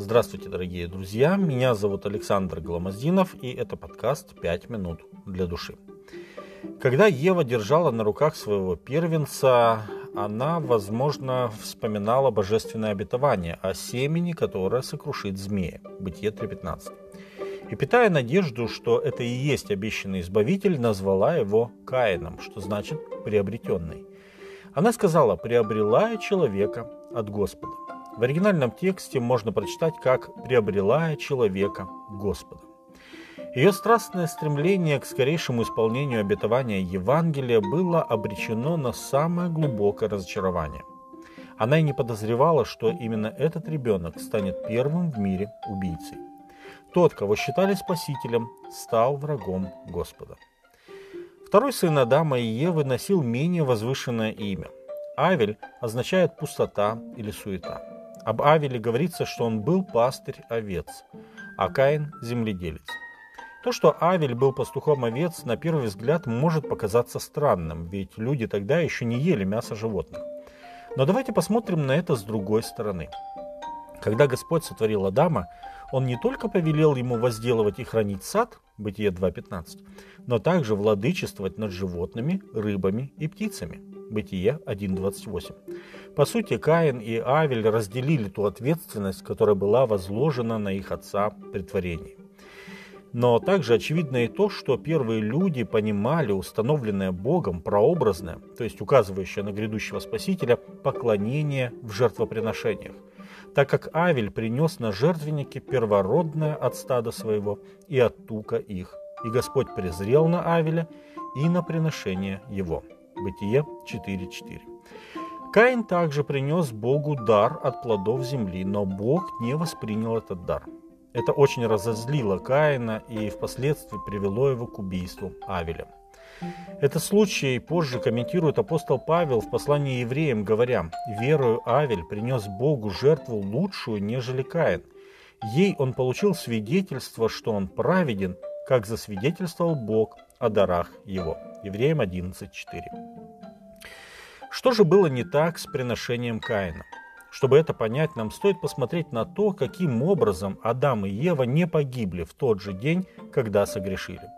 Здравствуйте, дорогие друзья. Меня зовут Александр Гламоздинов, и это подкаст «Пять минут для души». Когда Ева держала на руках своего первенца, она, возможно, вспоминала божественное обетование о семени, которое сокрушит змея. Бытие 3.15. И питая надежду, что это и есть обещанный избавитель, назвала его Каином, что значит «приобретенный». Она сказала «приобрела человека от Господа». В оригинальном тексте можно прочитать как «приобрела человека Господа». Ее страстное стремление к скорейшему исполнению обетования Евангелия было обречено на самое глубокое разочарование. Она и не подозревала, что именно этот ребенок станет первым в мире убийцей. Тот, кого считали спасителем, стал врагом Господа. Второй сын Адама и Евы носил менее возвышенное имя. Авель означает пустота или суета. Об Авеле говорится, что он был пастырь овец, а Каин – земледелец. То, что Авель был пастухом овец, на первый взгляд может показаться странным, ведь люди тогда еще не ели мясо животных. Но давайте посмотрим на это с другой стороны. Когда Господь сотворил Адама, он не только повелел ему возделывать и хранить сад, Бытие 2.15, но также владычествовать над животными, рыбами и птицами, Бытие 1.28. По сути, Каин и Авель разделили ту ответственность, которая была возложена на их отца при творении. Но также очевидно и то, что первые люди понимали установленное Богом прообразное, то есть указывающее на грядущего Спасителя, поклонение в жертвоприношениях – так как Авель принес на жертвеннике первородное от стада своего и от тука их. И Господь презрел на Авеля и на приношение его. Бытие 4.4. Каин также принес Богу дар от плодов земли, но Бог не воспринял этот дар. Это очень разозлило Каина и впоследствии привело его к убийству Авеля. Этот случай позже комментирует апостол Павел в послании евреям, говоря, «Верою Авель принес Богу жертву лучшую, нежели Каин. Ей он получил свидетельство, что он праведен, как засвидетельствовал Бог о дарах его». Евреям 11.4. Что же было не так с приношением Каина? Чтобы это понять, нам стоит посмотреть на то, каким образом Адам и Ева не погибли в тот же день, когда согрешили.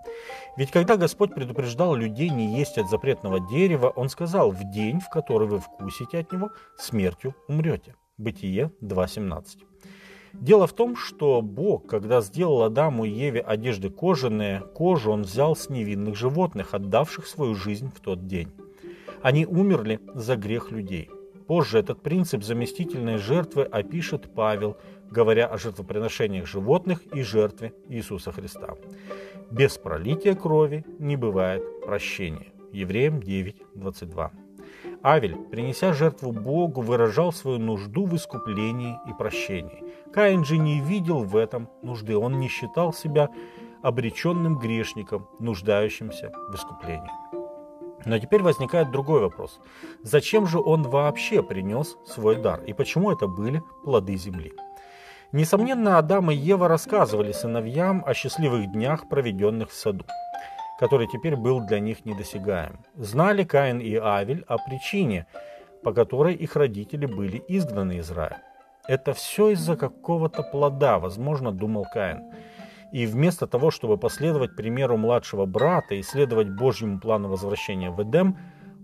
Ведь когда Господь предупреждал людей не есть от запретного дерева, Он сказал, в день, в который вы вкусите от него, смертью умрете. Бытие 2.17. Дело в том, что Бог, когда сделал Адаму и Еве одежды кожаные, кожу Он взял с невинных животных, отдавших свою жизнь в тот день. Они умерли за грех людей – Позже этот принцип заместительной жертвы опишет Павел, говоря о жертвоприношениях животных и жертве Иисуса Христа. Без пролития крови не бывает прощения. Евреям 9:22. Авель, принеся жертву Богу, выражал свою нужду в искуплении и прощении. Каин же не видел в этом нужды, он не считал себя обреченным грешником, нуждающимся в искуплении. Но теперь возникает другой вопрос. Зачем же он вообще принес свой дар? И почему это были плоды земли? Несомненно, Адам и Ева рассказывали сыновьям о счастливых днях, проведенных в саду, который теперь был для них недосягаем. Знали Каин и Авель о причине, по которой их родители были изгнаны из рая. Это все из-за какого-то плода, возможно, думал Каин. И вместо того, чтобы последовать примеру младшего брата и следовать Божьему плану возвращения в Эдем,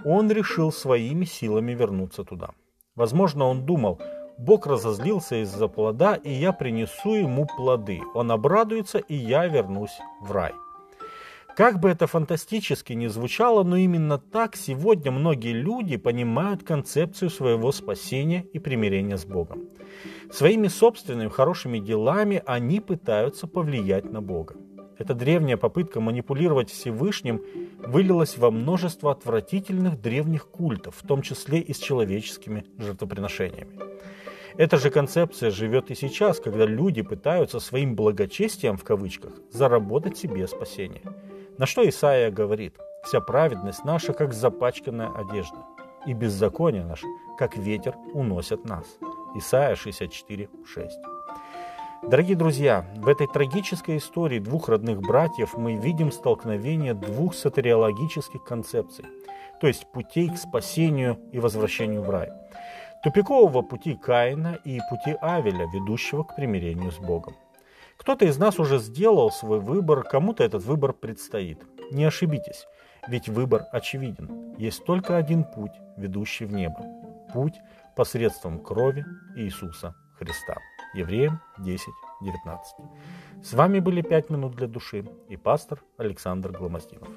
он решил своими силами вернуться туда. Возможно, он думал, Бог разозлился из-за плода, и я принесу ему плоды. Он обрадуется, и я вернусь в рай. Как бы это фантастически ни звучало, но именно так сегодня многие люди понимают концепцию своего спасения и примирения с Богом. Своими собственными хорошими делами они пытаются повлиять на Бога. Эта древняя попытка манипулировать Всевышним вылилась во множество отвратительных древних культов, в том числе и с человеческими жертвоприношениями. Эта же концепция живет и сейчас, когда люди пытаются своим благочестием в кавычках заработать себе спасение – на что Исаия говорит, «Вся праведность наша, как запачканная одежда, и беззаконие наше, как ветер, уносят нас». Исаия 64, 6. Дорогие друзья, в этой трагической истории двух родных братьев мы видим столкновение двух сатериологических концепций, то есть путей к спасению и возвращению в рай. тупикового пути Каина и пути Авеля, ведущего к примирению с Богом. Кто-то из нас уже сделал свой выбор, кому-то этот выбор предстоит. Не ошибитесь, ведь выбор очевиден. Есть только один путь, ведущий в небо. Путь посредством крови Иисуса Христа. Евреям 10, 19. С вами были «Пять минут для души» и пастор Александр Гломоздинов.